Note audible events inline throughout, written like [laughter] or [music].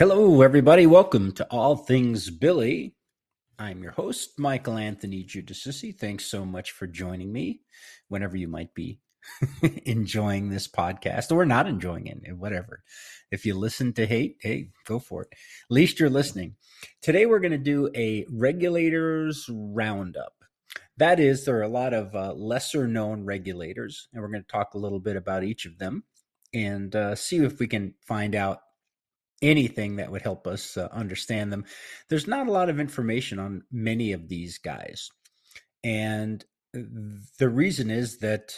Hello, everybody. Welcome to All Things Billy. I'm your host, Michael Anthony Giudici. Thanks so much for joining me whenever you might be [laughs] enjoying this podcast or not enjoying it, whatever. If you listen to hate, hey, go for it. At least you're listening. Today, we're going to do a regulators roundup. That is, there are a lot of uh, lesser known regulators, and we're going to talk a little bit about each of them and uh, see if we can find out anything that would help us uh, understand them. There's not a lot of information on many of these guys. And the reason is that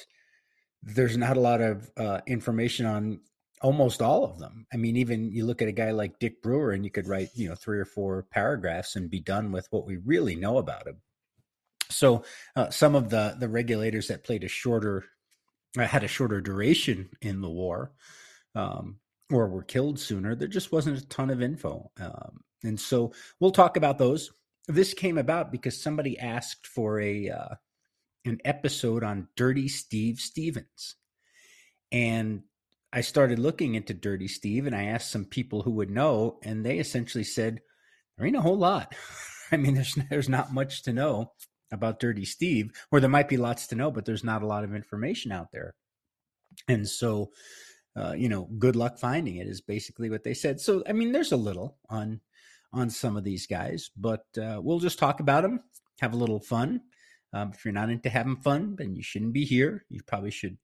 there's not a lot of uh, information on almost all of them. I mean, even you look at a guy like Dick Brewer and you could write, you know, three or four paragraphs and be done with what we really know about him. So uh, some of the the regulators that played a shorter uh, had a shorter duration in the war um, or were killed sooner, there just wasn't a ton of info. Um, and so we'll talk about those. This came about because somebody asked for a uh, an episode on Dirty Steve Stevens. And I started looking into Dirty Steve and I asked some people who would know, and they essentially said, there ain't a whole lot. [laughs] I mean, there's there's not much to know about Dirty Steve, or there might be lots to know, but there's not a lot of information out there. And so uh, you know, good luck finding it is basically what they said. So, I mean, there's a little on on some of these guys, but uh, we'll just talk about them, have a little fun. Um, if you're not into having fun, then you shouldn't be here. You probably should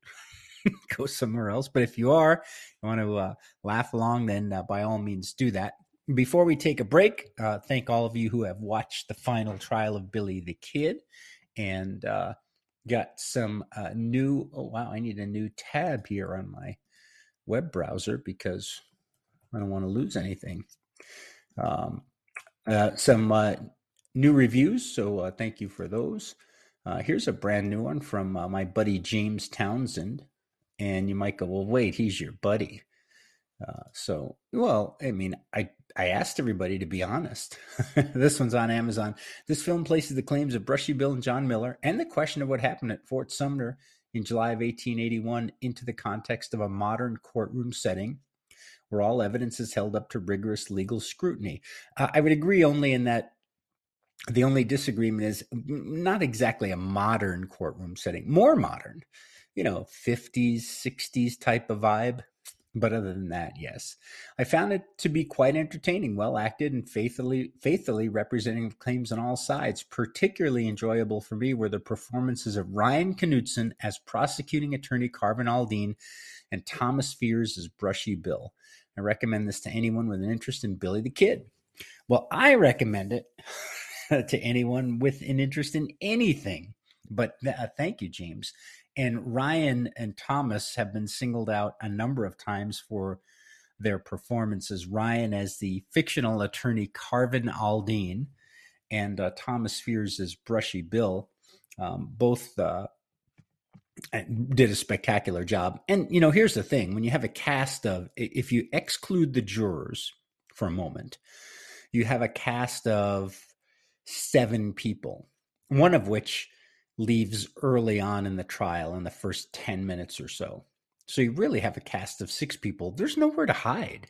[laughs] go somewhere else. But if you are, you want to uh, laugh along, then uh, by all means do that. Before we take a break, uh, thank all of you who have watched the final trial of Billy the Kid and got some new. Oh, wow, I need a new tab here on my web browser because I don't want to lose anything. Um, uh, some uh, new reviews, so uh, thank you for those. Uh, here's a brand new one from uh, my buddy James Townsend, and you might go, "Well, wait, he's your buddy." Uh, so, well, I mean, I I asked everybody to be honest. [laughs] this one's on Amazon. This film places the claims of Brushy Bill and John Miller and the question of what happened at Fort Sumner in July of 1881 into the context of a modern courtroom setting where all evidence is held up to rigorous legal scrutiny. Uh, I would agree only in that the only disagreement is not exactly a modern courtroom setting, more modern, you know, 50s, 60s type of vibe. But other than that, yes, I found it to be quite entertaining, well acted, and faithfully faithfully representing claims on all sides. Particularly enjoyable for me were the performances of Ryan Knutson as prosecuting attorney Carvin Aldine and Thomas Fears as Brushy Bill. I recommend this to anyone with an interest in Billy the Kid. Well, I recommend it [laughs] to anyone with an interest in anything. But uh, thank you, James. And Ryan and Thomas have been singled out a number of times for their performances. Ryan as the fictional attorney Carvin Aldine, and uh, Thomas Fears as Brushy Bill. Um, both uh, did a spectacular job. And, you know, here's the thing when you have a cast of, if you exclude the jurors for a moment, you have a cast of seven people, one of which leaves early on in the trial in the first 10 minutes or so. So you really have a cast of six people. There's nowhere to hide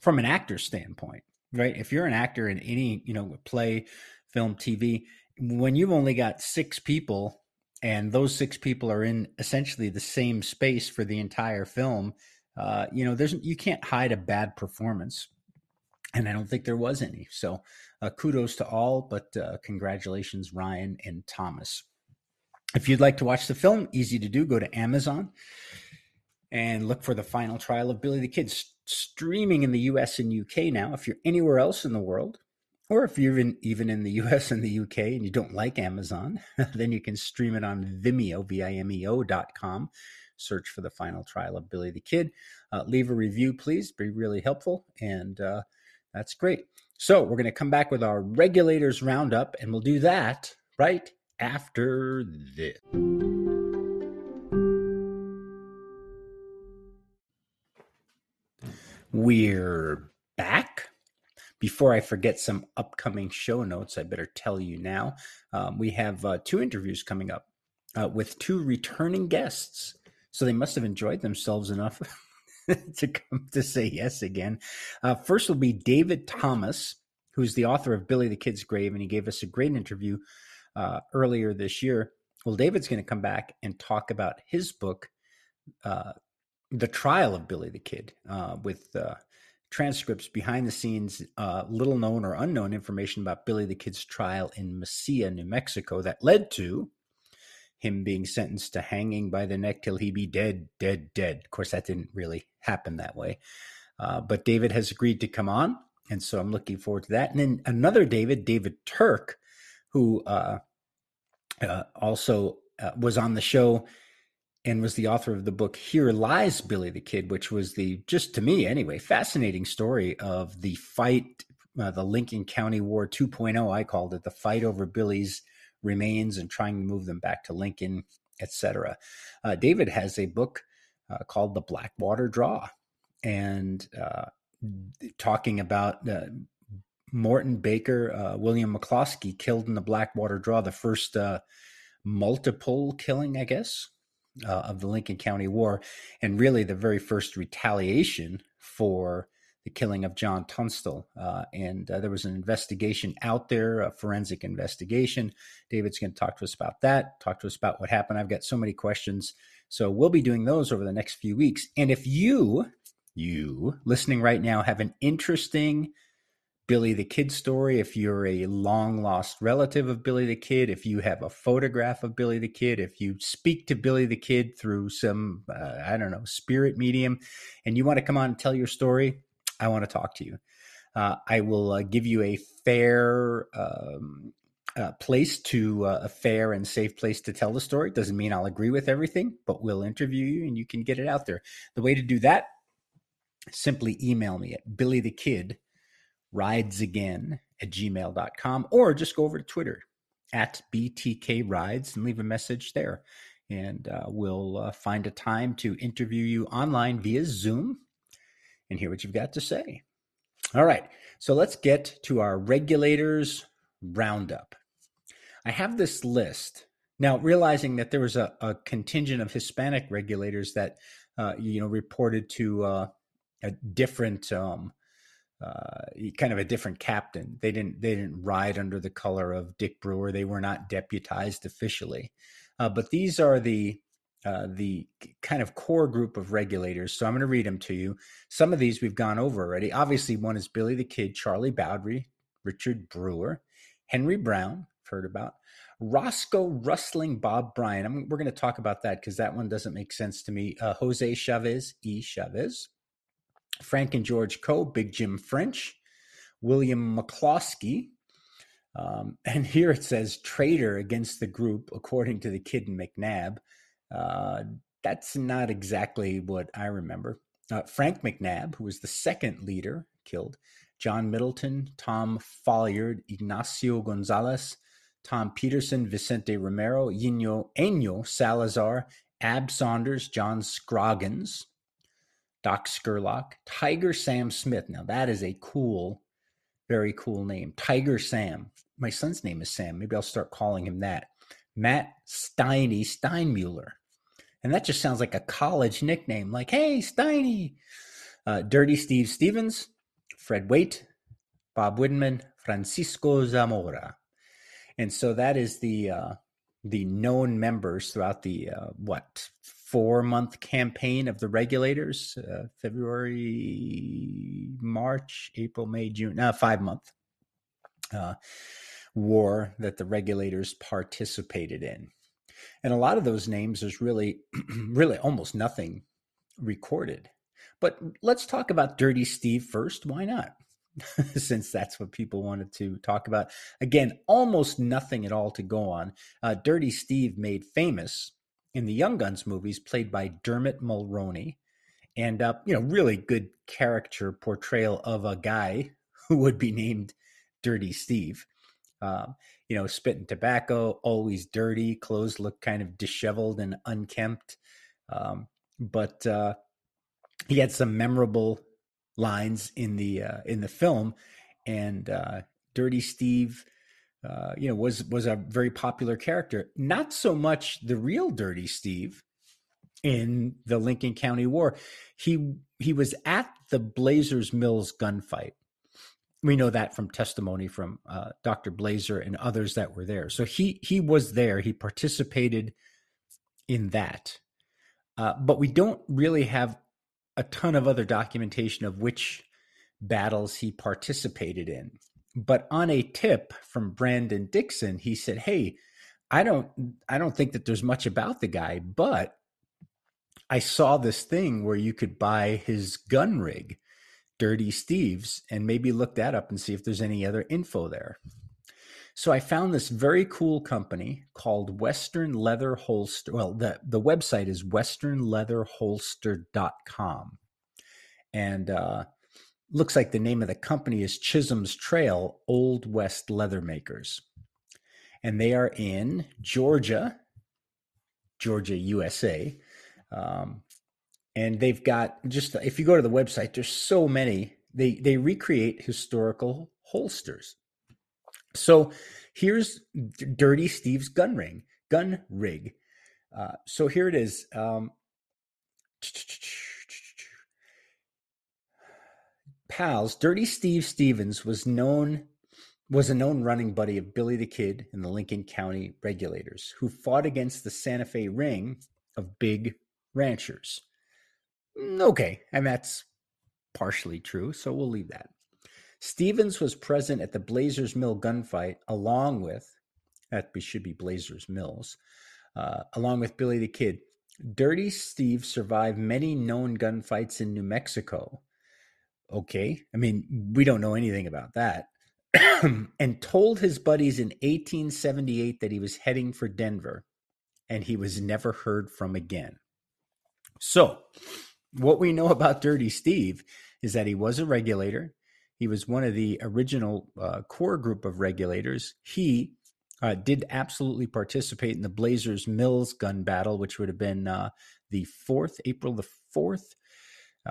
from an actor's standpoint, right? If you're an actor in any, you know, play, film, TV, when you've only got six people and those six people are in essentially the same space for the entire film, uh, you know, there's you can't hide a bad performance. And I don't think there was any. So uh, kudos to all, but uh, congratulations, Ryan and Thomas. If you'd like to watch the film, easy to do. Go to Amazon and look for the final trial of Billy the Kid. streaming in the US and UK now. If you're anywhere else in the world, or if you're even, even in the [laughs] US and the UK and you don't like Amazon, [laughs] then you can stream it on Vimeo, V-I-M-E-O dot com. Search for the final trial of Billy the Kid. Uh, leave a review, please. Be really helpful. And uh, that's great. So we're going to come back with our regulators roundup, and we'll do that right after this. We're back. Before I forget some upcoming show notes, I better tell you now. Um, we have uh, two interviews coming up uh, with two returning guests. So they must have enjoyed themselves enough [laughs] to come to say yes again. Uh, first will be David Thomas, who's the author of Billy the Kid's Grave, and he gave us a great interview uh, earlier this year. Well, David's going to come back and talk about his book, uh, The Trial of Billy the Kid, uh, with uh, transcripts, behind the scenes, uh, little known or unknown information about Billy the Kid's trial in Mesilla, New Mexico, that led to him being sentenced to hanging by the neck till he be dead, dead, dead. Of course, that didn't really happen that way. Uh, but David has agreed to come on. And so I'm looking forward to that. And then another David, David Turk, who uh, uh, also uh, was on the show and was the author of the book Here Lies Billy the Kid, which was the, just to me anyway, fascinating story of the fight, uh, the Lincoln County War 2.0, I called it, the fight over Billy's remains and trying to move them back to Lincoln, etc. Uh, David has a book uh, called The Blackwater Draw and uh, talking about Morton Baker, uh, William McCloskey killed in the Blackwater Draw, the first uh, multiple killing, I guess, uh, of the Lincoln County War, and really the very first retaliation for the killing of John Tunstall. Uh, and uh, there was an investigation out there, a forensic investigation. David's going to talk to us about that, talk to us about what happened. I've got so many questions. So we'll be doing those over the next few weeks. And if you, you listening right now, have an interesting Billy the Kid story, if you're a long lost relative of Billy the Kid, if you have a photograph of Billy the Kid, if you speak to Billy the Kid through some, uh, I don't know, spirit medium, and you want to come on and tell your story, I want to talk to you. Uh, I will uh, give you a fair um, uh, place to uh, a fair and safe place to tell the story. Doesn't mean I'll agree with everything, but we'll interview you and you can get it out there. The way to do that, simply email me at Billy the Kid ridesagain at gmail.com or just go over to Twitter at BTK Rides and leave a message there. And uh, we'll uh, find a time to interview you online via Zoom and hear what you've got to say. All right, so let's get to our regulators roundup. I have this list now, realizing that there was a, a contingent of Hispanic regulators that uh, you know reported to uh, a different um, uh, kind of a different captain. They didn't they didn't ride under the color of Dick Brewer. They were not deputized officially, uh, but these are the uh, the kind of core group of regulators. So I'm going to read them to you. Some of these we've gone over already. Obviously, one is Billy the Kid, Charlie Bowdre, Richard Brewer, Henry Brown. Heard about Roscoe Rustling Bob Bryant. I'm, we're going to talk about that because that one doesn't make sense to me. Uh, Jose Chavez, E. Chavez, Frank and George Coe, Big Jim French, William McCloskey. Um, [laughs] and here it says traitor against the group, according to the kid in McNabb. Uh, that's not exactly what I remember. Uh, Frank McNabb, who was the second leader, killed. John Middleton, Tom Folliard, Ignacio Gonzalez, Tom Peterson, Vicente Romero, Yino Enyo Salazar, Ab Saunders, John Scroggins, Doc Scurlock, Tiger Sam Smith. Now that is a cool, very cool name. Tiger Sam. My son's name is Sam. Maybe I'll start calling him that. Matt Steiny Steinmuller. And that just sounds like a college nickname, like, hey, Steiny. Uh, Dirty Steve Stevens, Fred Waite, Bob Widenmann, Francisco Zamora. And so that is the uh, the known members throughout the uh, what four month campaign of the regulators uh, February, March, April, May, June, uh, five month uh, war that the regulators participated in. And a lot of those names, there's really, [clears throat] really almost nothing recorded. But let's talk about Dirty Steve first. Why not? [laughs] since that's what people wanted to talk about. Again, almost nothing at all to go on. Uh, Dirty Steve made famous in the Young Guns movies, played by Dermot Mulroney, and uh, you know, really good character portrayal of a guy [laughs] who would be named Dirty Steve. Um, you know, spitting tobacco, always dirty, clothes look kind of disheveled and unkempt. Um, but uh, he had some memorable lines in the uh, in the film, and uh, Dirty Steve, uh, you know, was was a very popular character. Not so much the real Dirty Steve, in the Lincoln County War. He he was at the Blazers Mills gunfight. We know that from testimony from uh, Dr. Blazer and others that were there. So he he was there. He participated in that, uh, but we don't really have a ton of other documentation of which battles he participated in. But on a tip from Brandon Dixon, he said, "Hey, I don't I don't think that there's much about the guy, but I saw this thing where you could buy his gun rig, Dirty Steve's, and maybe look that up and see if there's any other info there." So I found this very cool company called Western Leather Holster. Well, the, the website is westernleatherholster.com. And uh, looks like the name of the company is Chisholm's Trail Old West Leather Makers. And they are in Georgia, Georgia, USA. Um, and they've got just, if you go to the website, there's so many. They, they recreate historical holsters. So here's Dirty Steve's gun ring, gun rig. Uh, so here it is. Um, pals, Dirty Steve Stevens was known was a known running buddy of Billy the Kid and the Lincoln County regulators, who fought against the Santa Fe ring of big ranchers. Mm, okay, and that's partially true, so we'll leave that. Stevens was present at the Blazers Mill gunfight, along with that should be Blazers Mills, uh, along with Billy the Kid. Dirty Steve survived many known gunfights in New Mexico, Okay. I mean, we don't know anything about that. [clears throat] and told his buddies in 1878 that he was heading for Denver and he was never heard from again. So, what we know about Dirty Steve is that he was a regulator. He was one of the original uh, core group of regulators. He uh, did absolutely participate in the Blazers Mills gun battle, which would have been uh, the 4th, April the 4th.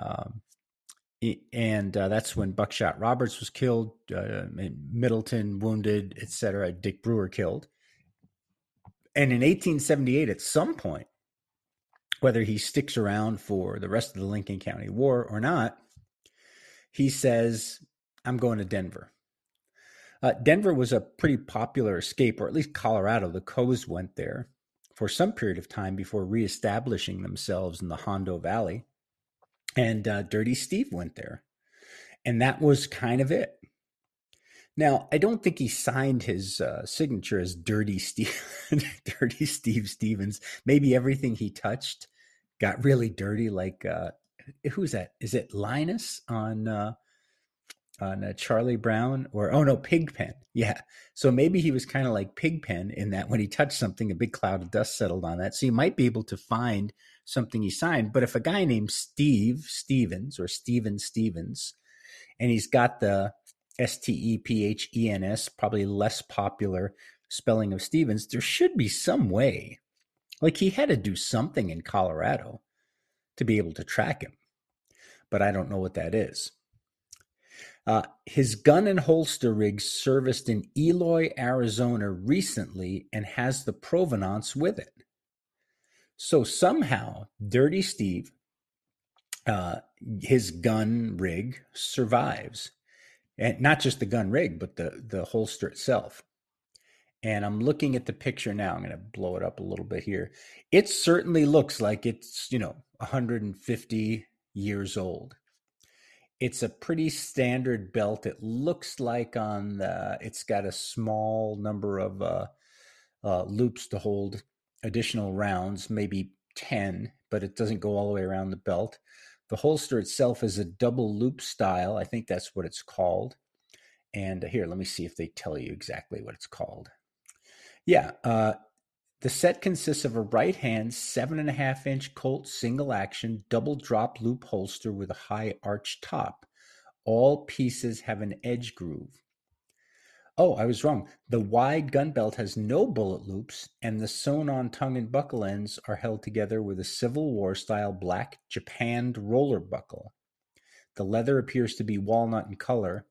Um, and uh, that's when Buckshot Roberts was killed, uh, Middleton wounded, etc. Dick Brewer killed, and in 1878, at some point, whether he sticks around for the rest of the Lincoln County War or not, he says, "I'm going to Denver." Uh, Denver was a pretty popular escape, or at least Colorado. The Coes went there for some period of time before reestablishing themselves in the Hondo Valley and uh, Dirty Steve went there, and that was kind of it. Now, I don't think he signed his uh, signature as Dirty Steve, [laughs] Dirty Steve Stevens. Maybe everything he touched got really dirty. Like uh, who's that? Is it Linus on uh, on uh, Charlie Brown or oh no, Pigpen? Yeah. So maybe he was kind of like Pigpen in that when he touched something, a big cloud of dust settled on that. So you might be able to find something he signed. But if a guy named Steve Stevens or Steven Stevens, and he's got the S T E P H E N S, probably less popular spelling of Stevens, there should be some way. Like he had to do something in Colorado to be able to track him. But I don't know what that is. Uh, his gun and holster rig serviced in Eloy, Arizona recently and has the provenance with it. So somehow, Dirty Steve, uh, his gun rig survives, and not just the gun rig, but the the holster itself. And I'm looking at the picture now. I'm going to blow it up a little bit here. It certainly looks like it's you know 150 years old. It's a pretty standard belt. It looks like on the. It's got a small number of uh, uh, loops to hold additional rounds, maybe 10, but it doesn't go all the way around the belt. The holster itself is a double loop style. I think that's what it's called. And here, let me see if they tell you exactly what it's called. Yeah, uh, the set consists of a right hand, seven and a half inch Colt single action double drop loop holster with a high arch top. All pieces have an edge groove. Oh, I was wrong. The wide gun belt has no bullet loops, and the sewn-on tongue and buckle ends are held together with a Civil War-style black japanned roller buckle. The leather appears to be walnut in color.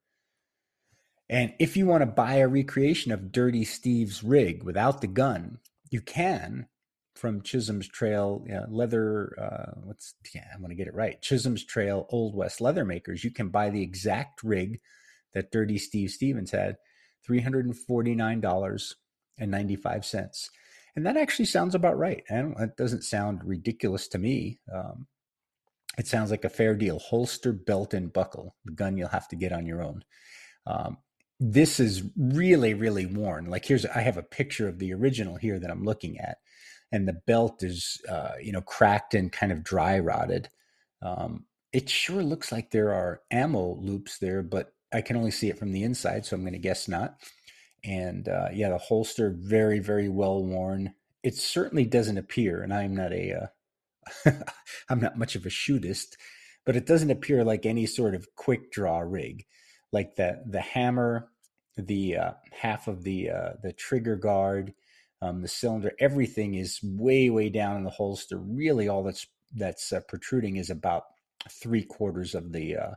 And if you want to buy a recreation of Dirty Steve's rig without the gun, you can from Chisholm's Trail yeah, Leather. Uh, what's yeah, I want to get it right. Chisholm's Trail Old West Leather Makers. You can buy the exact rig that Dirty Steve Stevens had, three hundred and forty nine dollars and ninety five cents, and that actually sounds about right. And it doesn't sound ridiculous to me. Um, it sounds like a fair deal. Holster, belt, and buckle. The gun you'll have to get on your own. Um, this is really, really worn. Like here's, I have a picture of the original here that I'm looking at, and the belt is, uh, you know, cracked and kind of dry rotted. Um, it sure looks like there are ammo loops there, but I can only see it from the inside, so I'm going to guess not. And uh, yeah, the holster very, very well worn. It certainly doesn't appear, and I'm not a, uh, [laughs] I'm not much of a shootist, but it doesn't appear like any sort of quick draw rig like the the hammer, the uh, half of the uh, the trigger guard, um, the cylinder, everything is way way down in the holster. Really, all that's that's uh, protruding is about three quarters of the uh,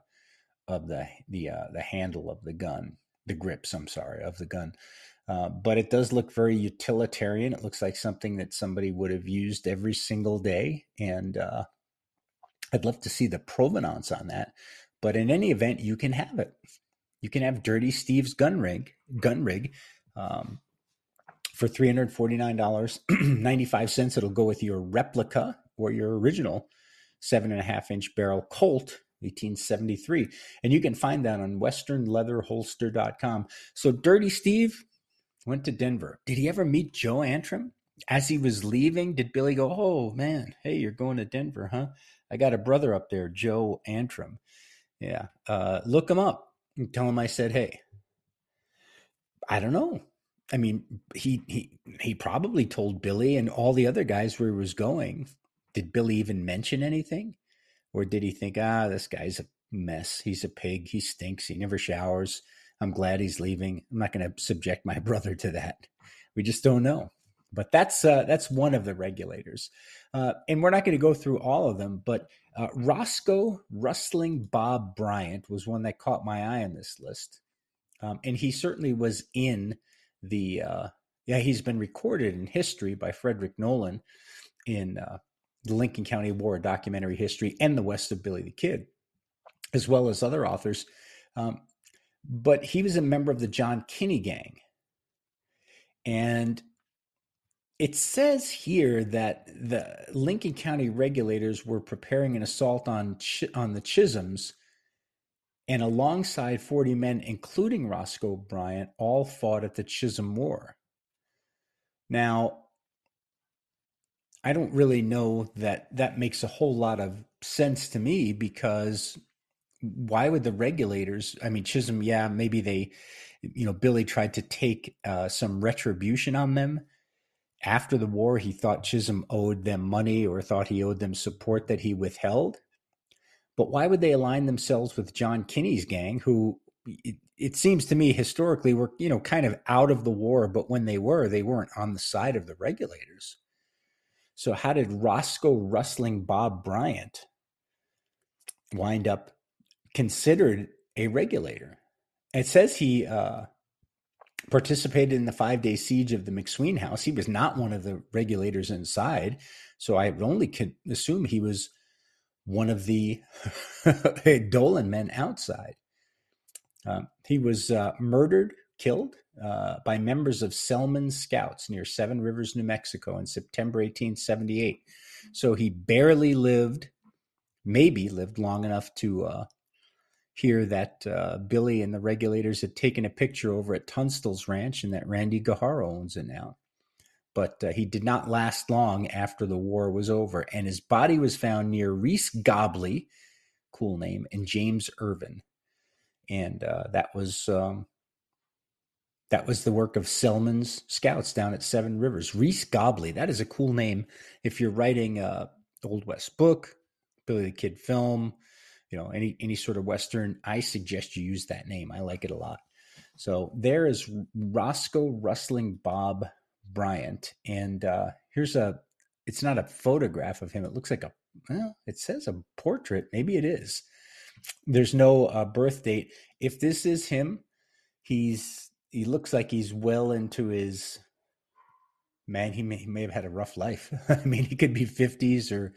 of the the uh, the handle of the gun, the grips. I'm sorry, of the gun. Uh, but it does look very utilitarian. It looks like something that somebody would have used every single day, and uh, I'd love to see the provenance on that. But in any event, you can have it you can have Dirty Steve's gun rig, gun rig, um, for three hundred forty nine dollars ninety five cents. It'll go with your replica or your original seven and a half inch barrel Colt 1873. And you can find that on westernleatherholster.com. So Dirty Steve went to Denver. Did he ever meet Joe Antrim? As he was leaving, did Billy go, Oh man, hey, you're going to Denver, huh? I got a brother up there, Joe Antrim. Yeah. Uh, look him up and tell him I said, hey. I don't know. I mean, he he he probably told Billy and all the other guys where he was going. Did Billy even mention anything? Or did he think, ah, this guy's a mess. He's a pig. He stinks. He never showers. I'm glad he's leaving. I'm not going to subject my [laughs] brother to that. We just don't know. But that's uh, that's one of the regulators, uh, and we're not going to go through all of them. But uh, Roscoe Rustling Bob Bryant was one that caught my eye on this list, um, and he certainly was in the. Uh, yeah, he's been recorded in history by Frederick Nolan in uh, the Lincoln County War documentary history and the West of Billy the Kid, as well as other authors. Um, but he was a member of the John Kinney gang. And it says here that the Lincoln County regulators were preparing an assault on on the Chisums, and alongside 40 men, including Roscoe Bryant, all fought at the Chisum War. Now, I don't really know that that makes a whole lot of sense to me because why would the regulators? I mean, Chisum, yeah, maybe they, you know, Billy tried to take uh, some retribution on them after the war he thought Chisum owed them money or thought he owed them support that he withheld. But why would they align themselves with John Kinney's gang, who it, it, seems to me historically were, you know, kind of out of the war, but when they were, they weren't on the side of the regulators. So how did Roscoe Rustling Bob Bryant wind up considered a regulator? It says he uh, participated in the five day siege of the McSween house. He was not one of the regulators inside. So I only could assume he was one of the [laughs] Dolan men outside. Um, he was uh, murdered, killed uh, by members of Selman's Scouts near Seven Rivers, New Mexico in September 1878. So he barely lived, maybe lived long enough to uh, hear that uh, Billy and the regulators had taken a picture over at Tunstall's ranch and that Randy Guijarro owns it now. But uh, he did not last long after the war was over, and his body was found near Reese Gobley, cool name, and James Irvin, and uh, that was um, that was the work of Selman's scouts down at Seven Rivers. Reese Gobley, that is a cool name. If you're writing a Old West book, Billy the Kid film, you know any any sort of western i suggest you use that name. I like it a lot. So there is roscoe rustling bob bryant and uh here's a it's not a photograph of him. It looks like a well it says a portrait. Maybe it is. There's no uh, birth date. If this is him he's he looks like he's well into his man, he may, he may have had a rough life. [laughs] I mean, he could be 50s or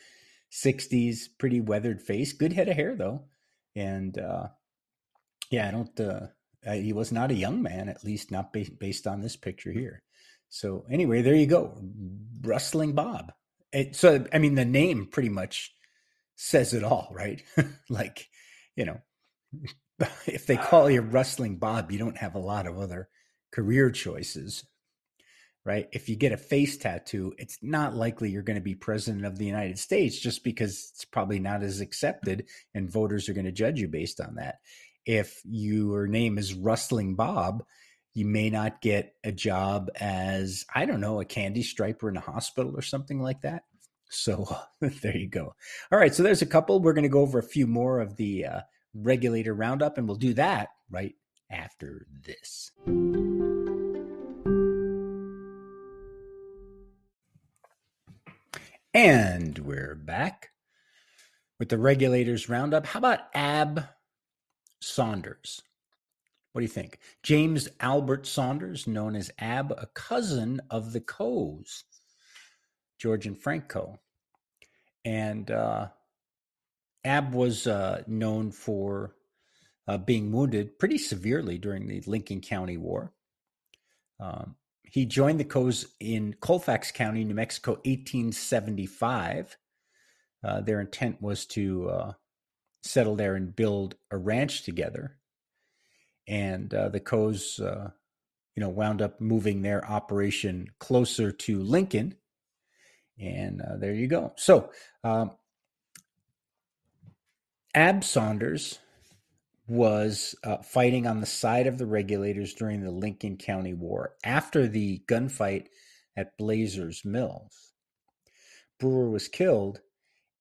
60s, pretty weathered face, good head of hair though. And uh, yeah, I don't, uh, he was not a young man, at least not ba- based on this picture here. So anyway, there you go. Rustling Bob. It, so, I mean, the name pretty much says it all, right? [laughs] like, you know, [laughs] if they call you Rustling Bob, you don't have a lot of other career choices right? If you get a face tattoo, it's not likely you're going to be president of the United States just because it's probably not as accepted and voters are going to judge you based on that. If your name is Rustling Bob, you may not get a job as, I don't know, a candy striper in a hospital or something like that. So [laughs] there you go. All right. So there's a couple. We're going to go over a few more of the uh, regulator roundup, and we'll do that right after this. And we're back with the regulators roundup. How about Ab Saunders? What do you think? James Albert Saunders, known as Ab, a cousin of the Coes, George and Frank Coe. And uh, Ab was uh, known for uh, being wounded pretty severely during the Lincoln County War. Um, he joined the Coes in Colfax County, New Mexico, 1875. Uh, their intent was to uh, settle there and build a ranch together. And uh, the Coes, uh, you know, wound up moving their operation closer to Lincoln. And there you go. So, um, Ab Saunders was uh, fighting on the side of the regulators during the Lincoln County War after the gunfight at Blazers Mills. Brewer was killed,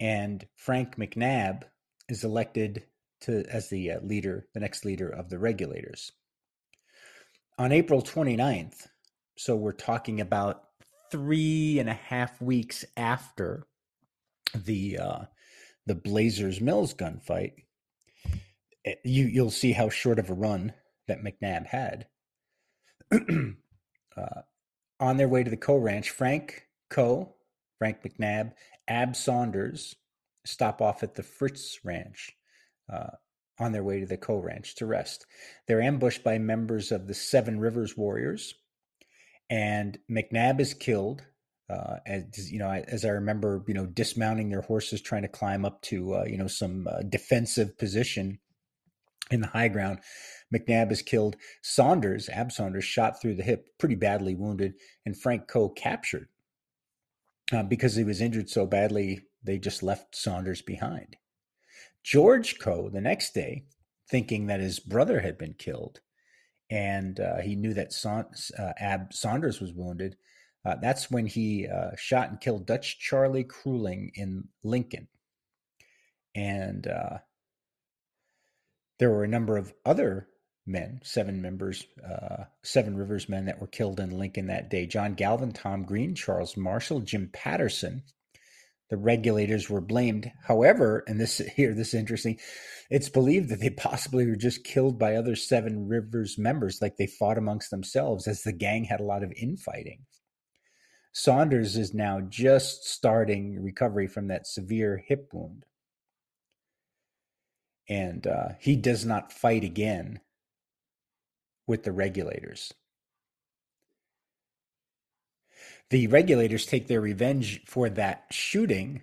and Frank McNabb is elected to as the uh, leader, the next leader of the regulators. On April 29th, so we're talking about three and a half weeks after the uh, the Blazers Mills gunfight, Eh, you you'll see how short of a run that McNabb had. [clears throat] uh, on their way to the Coe Ranch, Frank Coe, Frank McNabb, Ab Saunders stop off at the Fritz Ranch uh, on their way to the Coe Ranch to rest. They're ambushed by members of the Seven Rivers Warriors, and McNabb is killed. Uh, as you know, as I remember, you know, dismounting their horses, trying to climb up to uh, you know some uh, defensive position in the high ground. McNabb is killed. Saunders, Ab Saunders, shot through the hip, pretty badly wounded, and Frank Coe captured. Uh, because he was injured so badly, they just left Saunders behind. George Coe, the next day, thinking that his brother had been killed, and uh, he knew that Sa- uh, Ab Saunders was wounded. Uh, that's when he uh, shot and killed Dutch Charlie Kruling in Lincoln. And uh, there were a number of other men, seven members, uh, seven Rivers men that were killed in Lincoln that day. John Galvin, Tom Green, Charles Marshall, Jim Patterson. The regulators were blamed. However, and this [laughs] here, this is interesting. It's believed that they possibly were just killed by other Seven Rivers members, like they fought amongst themselves, as the gang had a lot of infighting. Saunders is now just starting recovery from that severe hip wound and uh, he does not fight again with the regulators. The regulators take their revenge for that shooting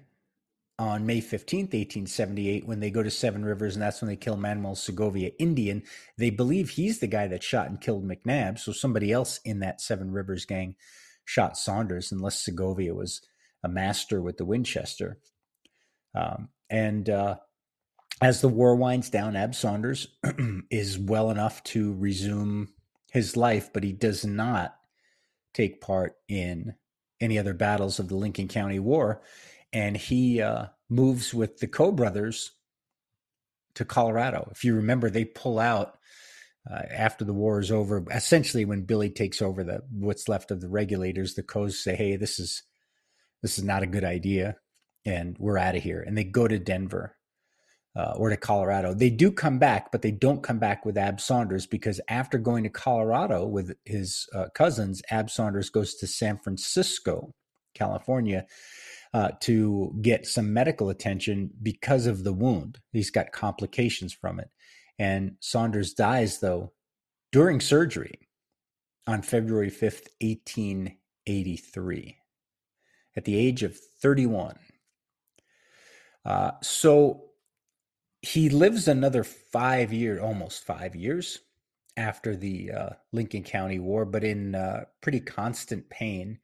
on May 15th, 1878, when they go to Seven Rivers, and that's when they kill Manuel Segovia Indian. They believe he's the guy that shot and killed McNabb, so somebody else in that Seven Rivers gang shot Saunders, unless Segovia was a master with the Winchester. Um, and uh, as the war winds down, Ab Saunders [clears throat] is well enough to resume his life, but he does not take part in any other battles of the Lincoln County War. And he uh, moves with the Coe brothers to Colorado. If you remember, they pull out uh, after the war is over. Essentially, when Billy takes over the what's left of the regulators, the Coes say, "Hey, this is this is not a good idea, and we're out of here." And they go to Denver uh, or to Colorado. They do come back, but they don't come back with Ab Saunders because after going to Colorado with his uh, cousins, Ab Saunders goes to San Francisco, California, uh, to get some medical attention because of the wound. He's got complications from it. And Saunders dies, though, during surgery on February 5th, 1883, at the age of 31. Uh, so he lives another five years, almost five years after the uh, Lincoln County War, but in uh, pretty constant pain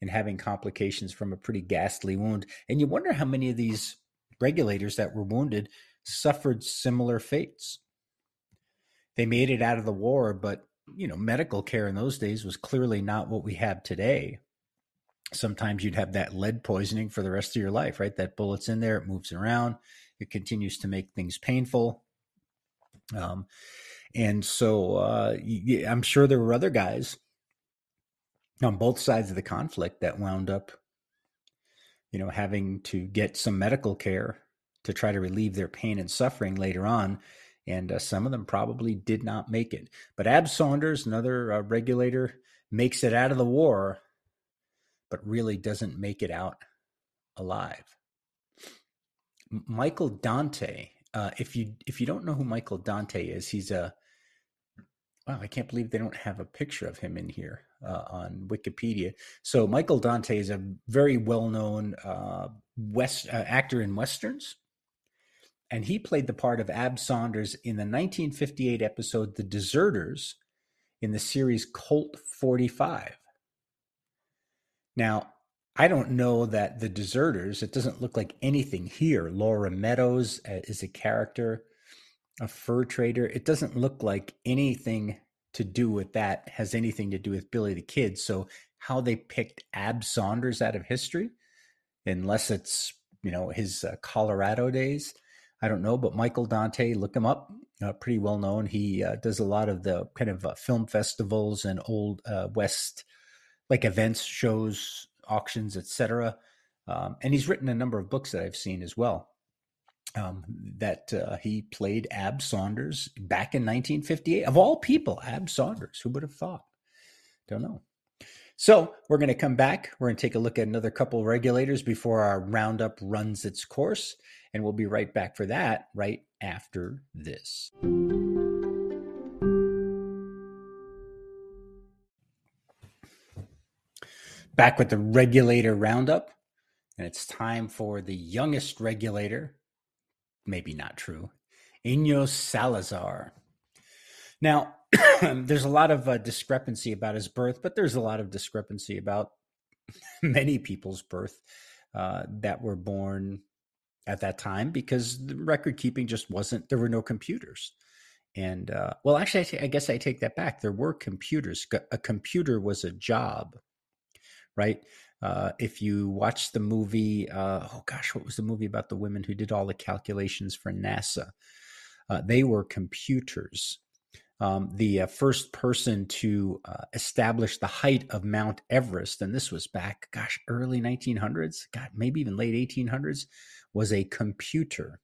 and having complications from a pretty ghastly wound. And you wonder how many of these regulators that were wounded suffered similar fates. They made it out of the war, but you know, medical care in those days was clearly not what we have today. Sometimes you'd have that lead poisoning for the rest of your life, right? That bullet's in there, it moves around it continues to make things painful. Um, and so uh, I'm sure there were other guys on both sides of the conflict that wound up, you know, having to get some medical care to try to relieve their pain and suffering later on. And uh, some of them probably did not make it. But Ab Saunders, another uh, regulator, makes it out of the war, but really doesn't make it out alive. Michael Dante. Uh, if you if you don't know who Michael Dante is, he's a wow. I can't believe they don't have a picture of him in here uh, on Wikipedia. So Michael Dante is a very well known uh, west uh, actor in westerns, and he played the part of Ab Saunders in the 1958 episode "The Deserters" in the series Colt 45. Now, I don't know that the deserters, it doesn't look like anything here. Laura Meadows uh, is a character, a fur trader. It doesn't look like anything to do with that has anything to do with Billy the Kid. So, how they picked Ab Saunders out of history, unless it's, you know, his uh, Colorado days, I don't know. But Michael Dante, look him up. Uh, pretty well known. He uh, does a lot of the kind of uh, film festivals and old uh, West like events, shows, auctions, etc. Um, and he's written a number of books that I've seen as well. Um, that uh, he played Ab Saunders back in 1958. Of all people, Ab Saunders. Who would have thought? Don't know. So we're going to come back. We're going to take a look at another couple regulators before our roundup runs its course. And we'll be right back for that right after this. back with the regulator roundup. And it's time for the youngest regulator. Maybe not true. Inyo Salazar. Now, [clears throat] there's a lot of uh, discrepancy about his birth, but there's a lot of discrepancy about [laughs] many people's birth uh, that were born at that time because the record keeping just wasn't, there were no computers. And uh, well, actually, I, t- I guess I take that back. There were computers. A computer was a job right? Uh, if you watch the movie, uh, oh gosh, what was the movie about the women who did all the calculations for NASA? Uh, they were computers. Um, the uh, first person to uh, establish the height of Mount Everest, and this was back, gosh, early 1900s, God, maybe even late 1800s, was a computer.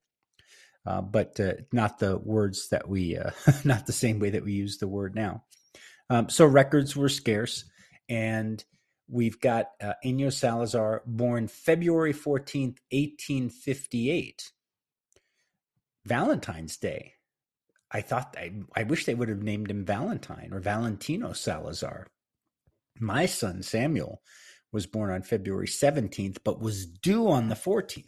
Uh, but not the words that we, [laughs] not the same way that we use the word now. Um, so records were scarce, and We've got uh, Inyo Salazar, born February 14th, 1858. Valentine's Day. I thought, I, I wish they would have named him Valentine or Valentino Salazar. My son Samuel was born on February 17th, but was due on the 14th.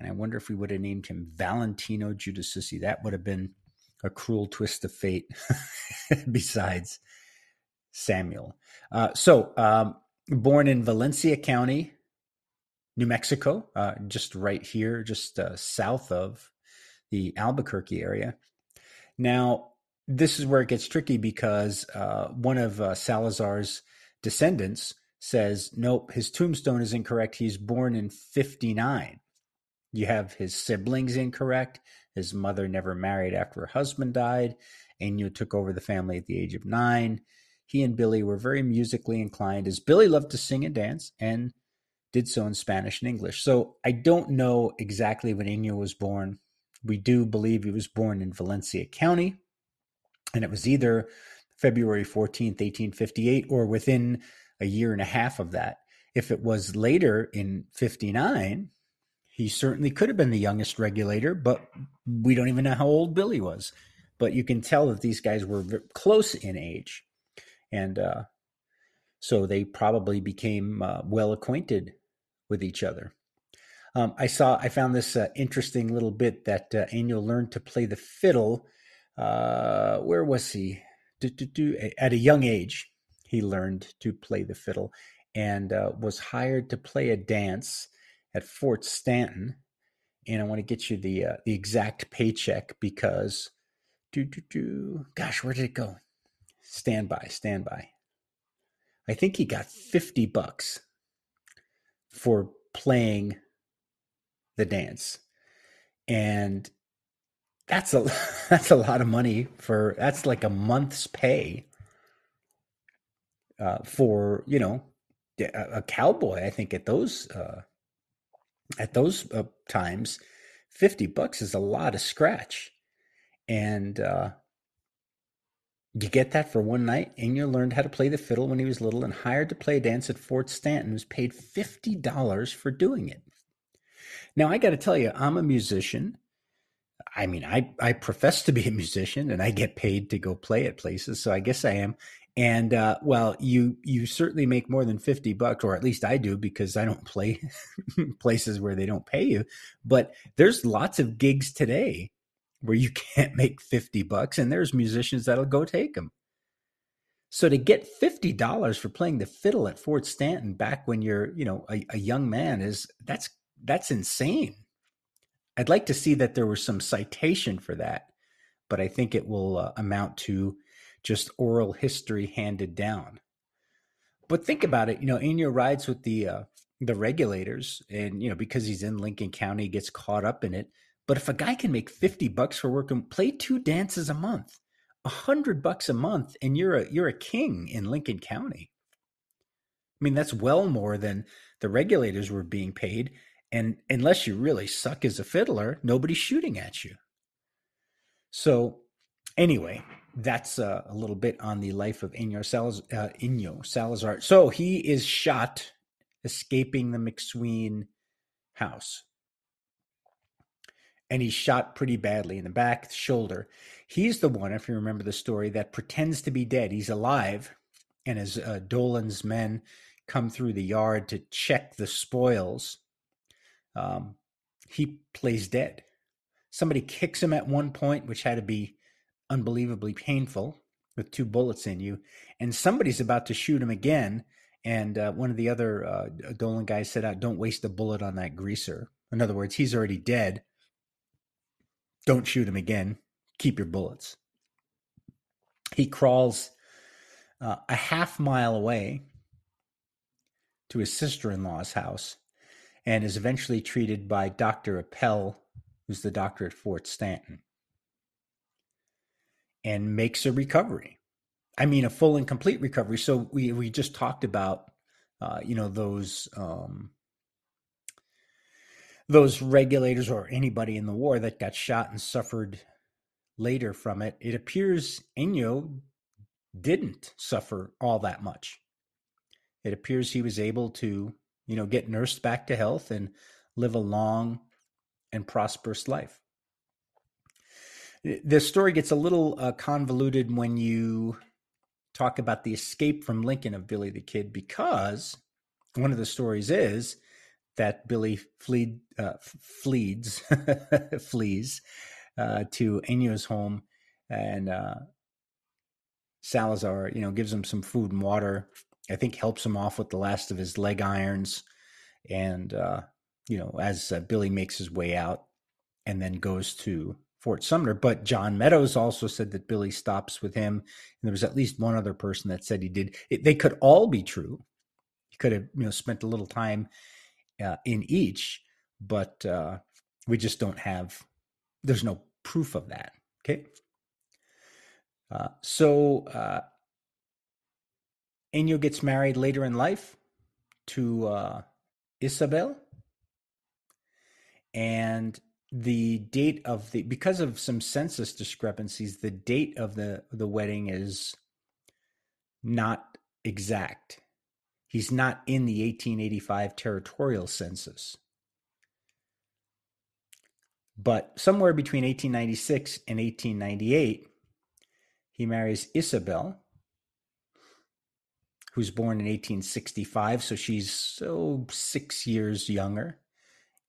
And I wonder if we would have named him Valentino Giudicissi. That would have been a cruel twist of fate, [laughs] besides Samuel. Uh, so, um, born in Valencia County, New Mexico, uh, just right here, just uh, south of the Albuquerque area. Now, this is where it gets tricky because uh, one of uh, Salazar's descendants says, nope, his tombstone is incorrect. He's born in 59. You have his siblings incorrect. His mother never married after her husband died. you took over the family at the age of nine he and Billy were very musically inclined, as Billy loved to sing and dance and did so in Spanish and English. So I don't know exactly when Inyo was born. We do believe he was born in Valencia County, and it was either February 14th, 1858, or within a year and a half of that. If it was later in 59, he certainly could have been the youngest regulator, but we don't even know how old Billy was. But you can tell that these guys were close in age. And uh, so they probably became uh, well acquainted with each other. Um, I saw, I found this uh, interesting little bit that uh, Ennio learned to play the fiddle. Uh, where was he? Do, do, do, at a young age, he learned to play the fiddle and uh, was hired to play a dance at Fort Stanton. And I want to get you the uh, the exact paycheck because, do do do. Gosh, where did it go? Stand by, stand by. I think he got fifty bucks for playing the dance, and that's a [laughs] that's a lot of money for that's like a month's pay uh, for you know a, a, cowboy. I think at those uh, at those uh, times, fifty bucks is a lot of scratch, and uh, you get that for one night. Yginio learned how to play the fiddle when he was little and hired to play a dance at Fort Stanton. Was paid fifty dollars for doing it. Now I got to tell you, I'm a musician. I mean, I, I profess to be a musician and I get paid to go play at places. So I guess I am. And uh, well, you you certainly make more than fifty bucks, or at least I do, because I don't play [laughs] places where they don't pay you. But there's lots of gigs today where you [laughs] can't make fifty bucks, and there's musicians that'll go take them. So to get fifty dollars for playing the fiddle at Fort Stanton back when you're, you know, a, a young man is that's that's insane. I'd like to see that there was some citation for that, but I think it will uh, amount to just oral history handed down. But think about it, you know, Yginio rides with the uh, the regulators, and you know because he's in Lincoln County, gets caught up in it. But if a guy can make fifty bucks for working, play two dances a month, a hundred bucks a month, and you're a you're a king in Lincoln County. I mean, that's well more than the regulators were being paid. And unless you really suck as a fiddler, nobody's shooting at you. So, anyway, that's uh, a little bit on the life of Yginio, Salazar, uh, Yginio Salazar. So he is shot escaping the McSween house. And he's shot pretty badly in the back, shoulder. He's the one, if you remember the story, that pretends to be dead. He's alive. And as uh, Dolan's men come through the yard to check the spoils, um, he plays dead. Somebody kicks him at one point, which had to be unbelievably painful with two bullets in you, and somebody's about to shoot him again. And uh, one of the other uh, Dolan guys said, uh, "Don't waste a bullet on that greaser." In other words, he's already dead. Don't shoot him again. Keep your bullets. He crawls uh, a half mile away to his sister-in-law's house and is eventually treated by Dr. Appel, who's the doctor at Fort Stanton and makes a recovery. I mean, a full and complete recovery. So we we just talked about, uh, you know, those um, those regulators or anybody in the war that got shot and suffered later from it. It appears Yginio didn't suffer all that much. It appears he was able to, you know, get nursed back to health and live a long and prosperous life the story gets a little uh, convoluted when you talk about the escape from Lincoln of Billy the Kid because one of the stories is that Billy fleed, uh, flees, [laughs] flees uh, to Yginio's home, and uh, Salazar, you know, gives him some food and water. I think helps him off with the last of his leg irons, and uh, you know, as uh, Billy makes his way out, and then goes to Fort Sumner. But John Meadows also said that Billy stops with him. And there was at least one other person that said he did. It, they could all be true. He could have you know spent a little time uh, in each, but uh, we just don't have. There's no proof of that. Okay. Uh, so uh, Yginio gets married later in life to uh, Isabel, and the date of the because of some census discrepancies, the date of the the wedding is not exact. He's not in the 1885 territorial census. But somewhere between 1896 and 1898, he marries Isabel, who's born in 1865. So she's so six years younger.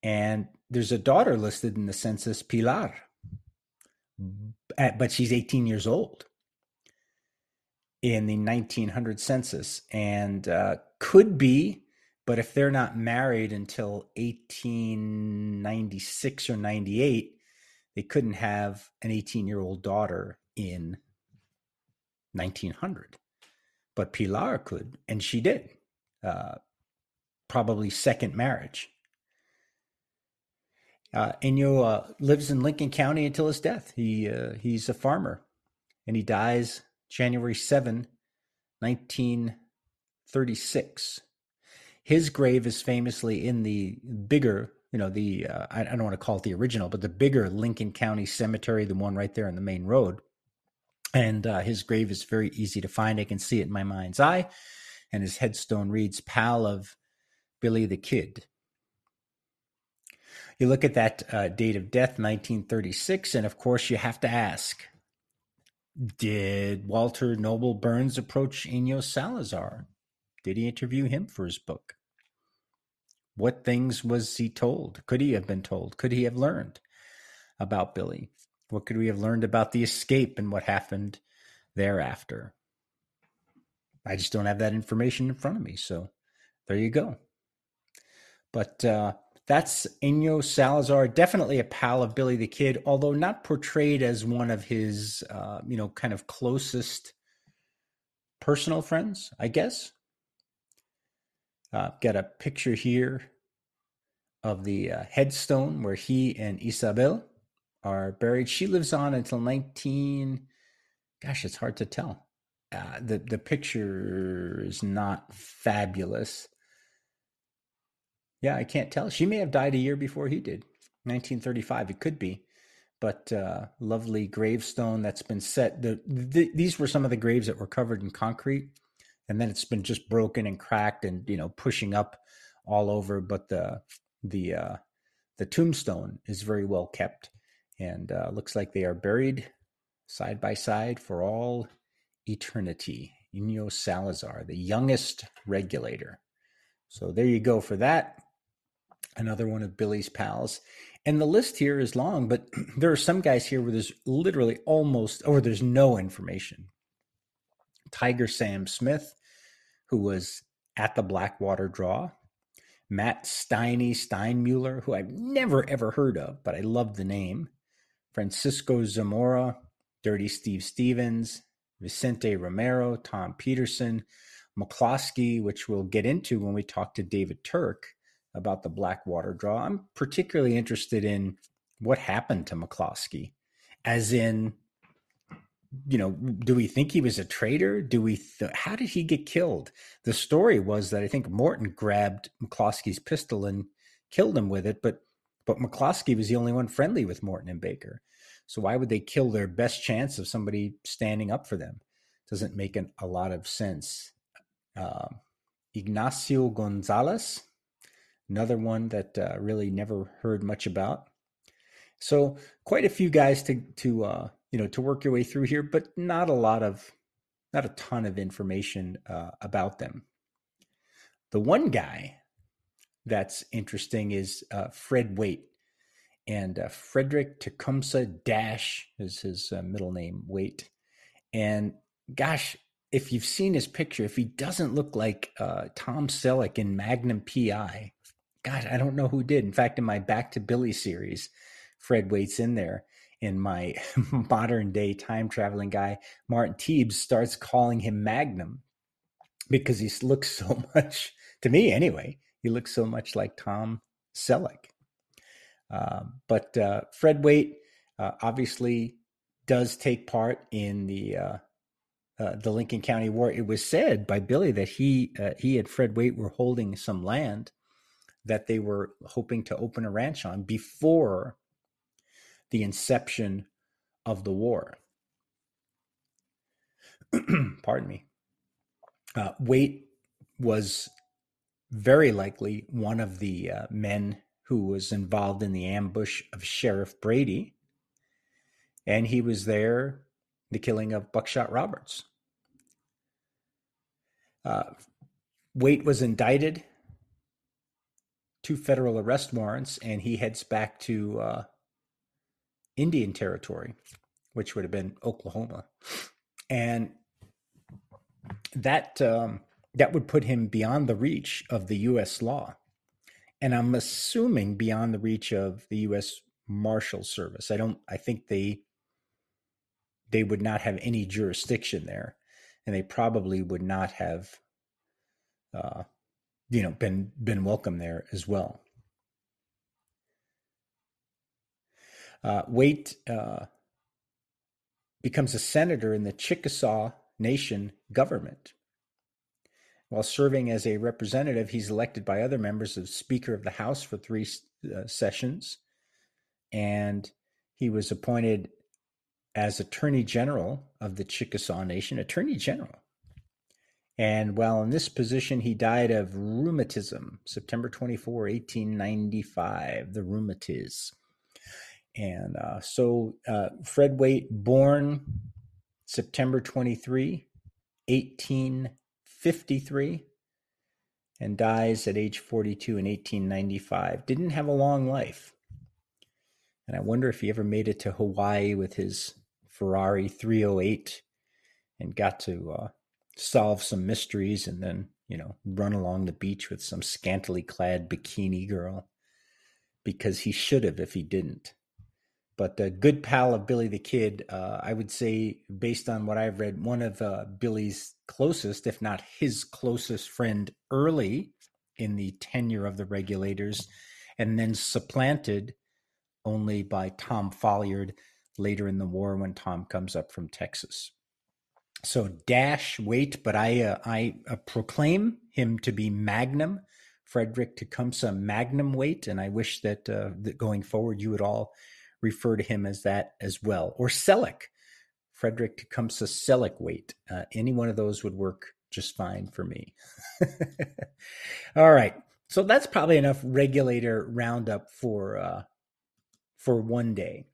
And there's a daughter listed in the census, Pilar, but she's 18 years old in the 1900 census and uh, could be, but if they're not married until 1896 or 98, they couldn't have an 18 year old daughter in 1900. But Pilar could, and she did. Uh, probably second marriage. Uh, uh, lives in Lincoln County until his death. He uh, he's a farmer, and he dies January 7, 1936. His grave is famously in the bigger, you know, the uh, I, I don't want to call it the original, but the bigger Lincoln County Cemetery, the one right there on the main road. And uh, his grave is very easy to find. I can see it in my mind's eye. And his headstone reads, "Pal of Billy the Kid." You look at that uh, date of death, 1936, and of course, you have to ask Did Walter Noble Burns approach Yginio Salazar? Did he interview him for his book? What things was he told? Could he have been told? Could he have learned about Billy? What could we have learned about the escape and what happened thereafter? I just don't have that information in front of me. So there you go. But uh, that's Yginio Salazar, definitely a pal of Billy the Kid, although not portrayed as one of his, uh, you know, kind of closest personal friends, I guess. Uh, got a picture here of the uh, headstone where he and Isabel are buried. She lives on until 19. Gosh, it's hard to tell. Uh, the the picture is not fabulous. Yeah, I can't tell. She may have died a year before he did. 1935, it could be. But uh, lovely gravestone that's been set. The, the, these were some of the graves that were covered in concrete, and then it's been just broken and cracked and you know pushing up all over. But the the uh, the tombstone is very well kept, and uh, looks like they are buried side by side for all eternity. Yginio Salazar, the youngest regulator. So there you go for that another one of Billy's pals. And the list here is long, but [clears throat] there are some guys here where there's literally almost, or there's no information. Tiger Sam Smith, who was at the Blackwater Draw. Matt Steiny Steinmuller, who I've never ever heard of, but I love the name. Francisco Zamora, Dirty Steve Stevens, Vicente Romero, Tom Peterson, McCloskey, which we'll get into when we talk to David Turk about the Blackwater draw. I'm particularly interested in what happened to McCloskey, as in, you know, do we think he was a traitor? Do we? Th- how did he get killed? The story was that I think Morton grabbed McCloskey's pistol and killed him with it, but but McCloskey was the only one friendly with Morton and Baker. So why would they kill their best chance of somebody standing up for them? Doesn't make an, a lot of sense. Uh, Ignacio Gonzalez, another one that uh, really never heard much about. So quite a few guys to to uh, you know to work your way through here, but not a lot of not a ton of information uh, about them. The one guy that's interesting is uh, Fred Waite, and uh, Frederick Tecumseh Dash is his uh, middle name, Waite. And gosh, if you've seen his picture, if he doesn't look like uh, Tom Selleck in Magnum PI, God, I don't know who did. In fact, in my Back to Billy series, Fred Waite's in there. And my [laughs] modern day time traveling guy, Martin Teebs starts calling him Magnum because he looks so [laughs] much, to me anyway, he looks so much like Tom Selleck. Uh, but uh, Fred Waite uh, obviously does take part in the uh, uh, the Lincoln County War. It was said by Billy that he uh, he and Fred Waite were holding some land that they were hoping to open a ranch on before the inception of the war. [clears throat] Pardon me. Uh, Waite was very likely one of the uh, men who was involved in the ambush of Sheriff Brady. And he was there, the killing of Buckshot Roberts. Uh, Waite was indicted, two federal arrest warrants, and he heads back to uh, Indian Territory, which would have been Oklahoma. And that um, that would put him beyond the reach of the U.S. law, and I'm assuming beyond the reach of the U.S. Marshal Service. I don't. I think they they would not have any jurisdiction there, and they probably would not have, uh, you know, been been welcome there as well. Uh, Waite uh, becomes a senator in the Chickasaw Nation government. While serving as a representative, he's elected by other members of Speaker of the House for three uh, sessions, and he was appointed as Attorney General of the Chickasaw Nation. Attorney General. And while in this position, he died of rheumatism, September 24, 1895, the rheumatiz. And uh, so uh, Fred Waite, born September 23, 1853, and dies at age 42 in 1895. Didn't have a long life. And I wonder if he ever made it to Hawaii with his Ferrari 308 and got to uh, solve some mysteries and then, you know, run along the beach with some scantily clad bikini girl because he should have if he didn't but a good pal of Billy the Kid. Uh, I would say, based on what I've read, one of uh, Billy's closest, if not his closest friend, early in the tenure of the regulators, and then supplanted only by Tom Folliard later in the war when Tom comes up from Texas. So dash Waite, but I uh, I uh, proclaim him to be Magnum, Frederick Tecumseh Magnum Waite, and I wish that uh, that going forward you would all refer to him as that as well. Or Selleck, Frederick Tecumseh Selleck Waite. Uh, any one of those would work just fine for me. [laughs] All right. So that's probably enough regulator roundup for uh, for one day.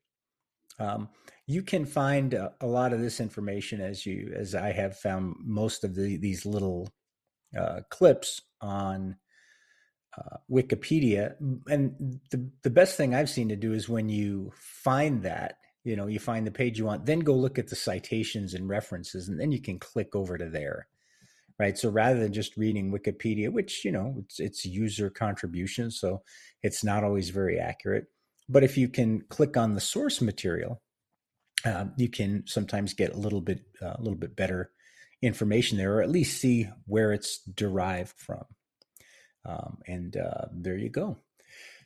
Um, you can find a, a, lot of this information as you as I have found most of the, these little uh, clips on uh, Wikipedia. And the, the best thing I've seen to do is when you find that, you know, you find the page you want, then go look at the citations and references, and then you can click over to there. Right. So rather than just reading Wikipedia, which, you know, it's, it's user contribution, so it's not always very accurate. But if you can click on the source material, uh, you can sometimes get a little bit uh, a little bit better information there, or at least see where it's derived from. Um, and uh, there you go.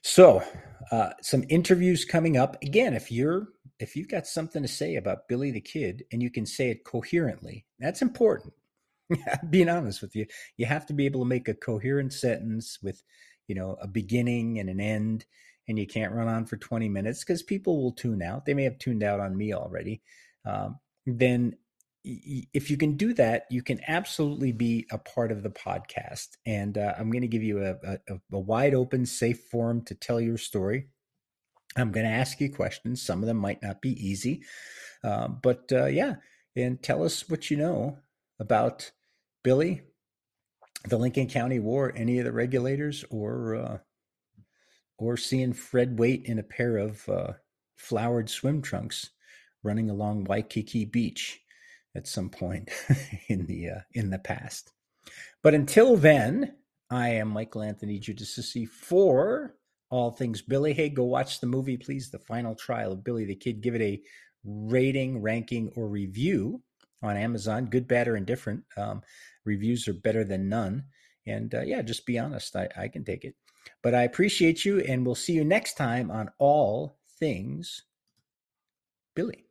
So, uh, some interviews coming up. Again, if you're if you've got something to say about Billy the Kid and you can say it coherently, that's important. [laughs] Being honest with you, you have to be able to make a coherent sentence with, you know, a beginning and an end, and you can't run on for 20 minutes because people will tune out. They may have tuned out on me already. Um, then if you can do that, you can absolutely be a part of the podcast. And uh, I'm going to give you a, a, a, wide open, safe forum to tell your story. I'm going to ask you questions. Some of them might not be easy, uh, but uh, yeah, and tell us what you know about Billy, the Lincoln County War, any of the regulators, or uh, or seeing Fred Waite in a pair of uh, flowered swim trunks running along Waikiki Beach at some point [laughs] in the uh, in the past. But until then, I am Michael Anthony Giudice for all things Billy. Hey, go watch the movie, please. The final trial of Billy the Kid. Give it a rating, ranking, or review on Amazon. Good, bad, or indifferent. Um, reviews are better than none. And uh, yeah, just be honest. I, I can take it. But I appreciate you, and we'll see you next time on All Things Billy.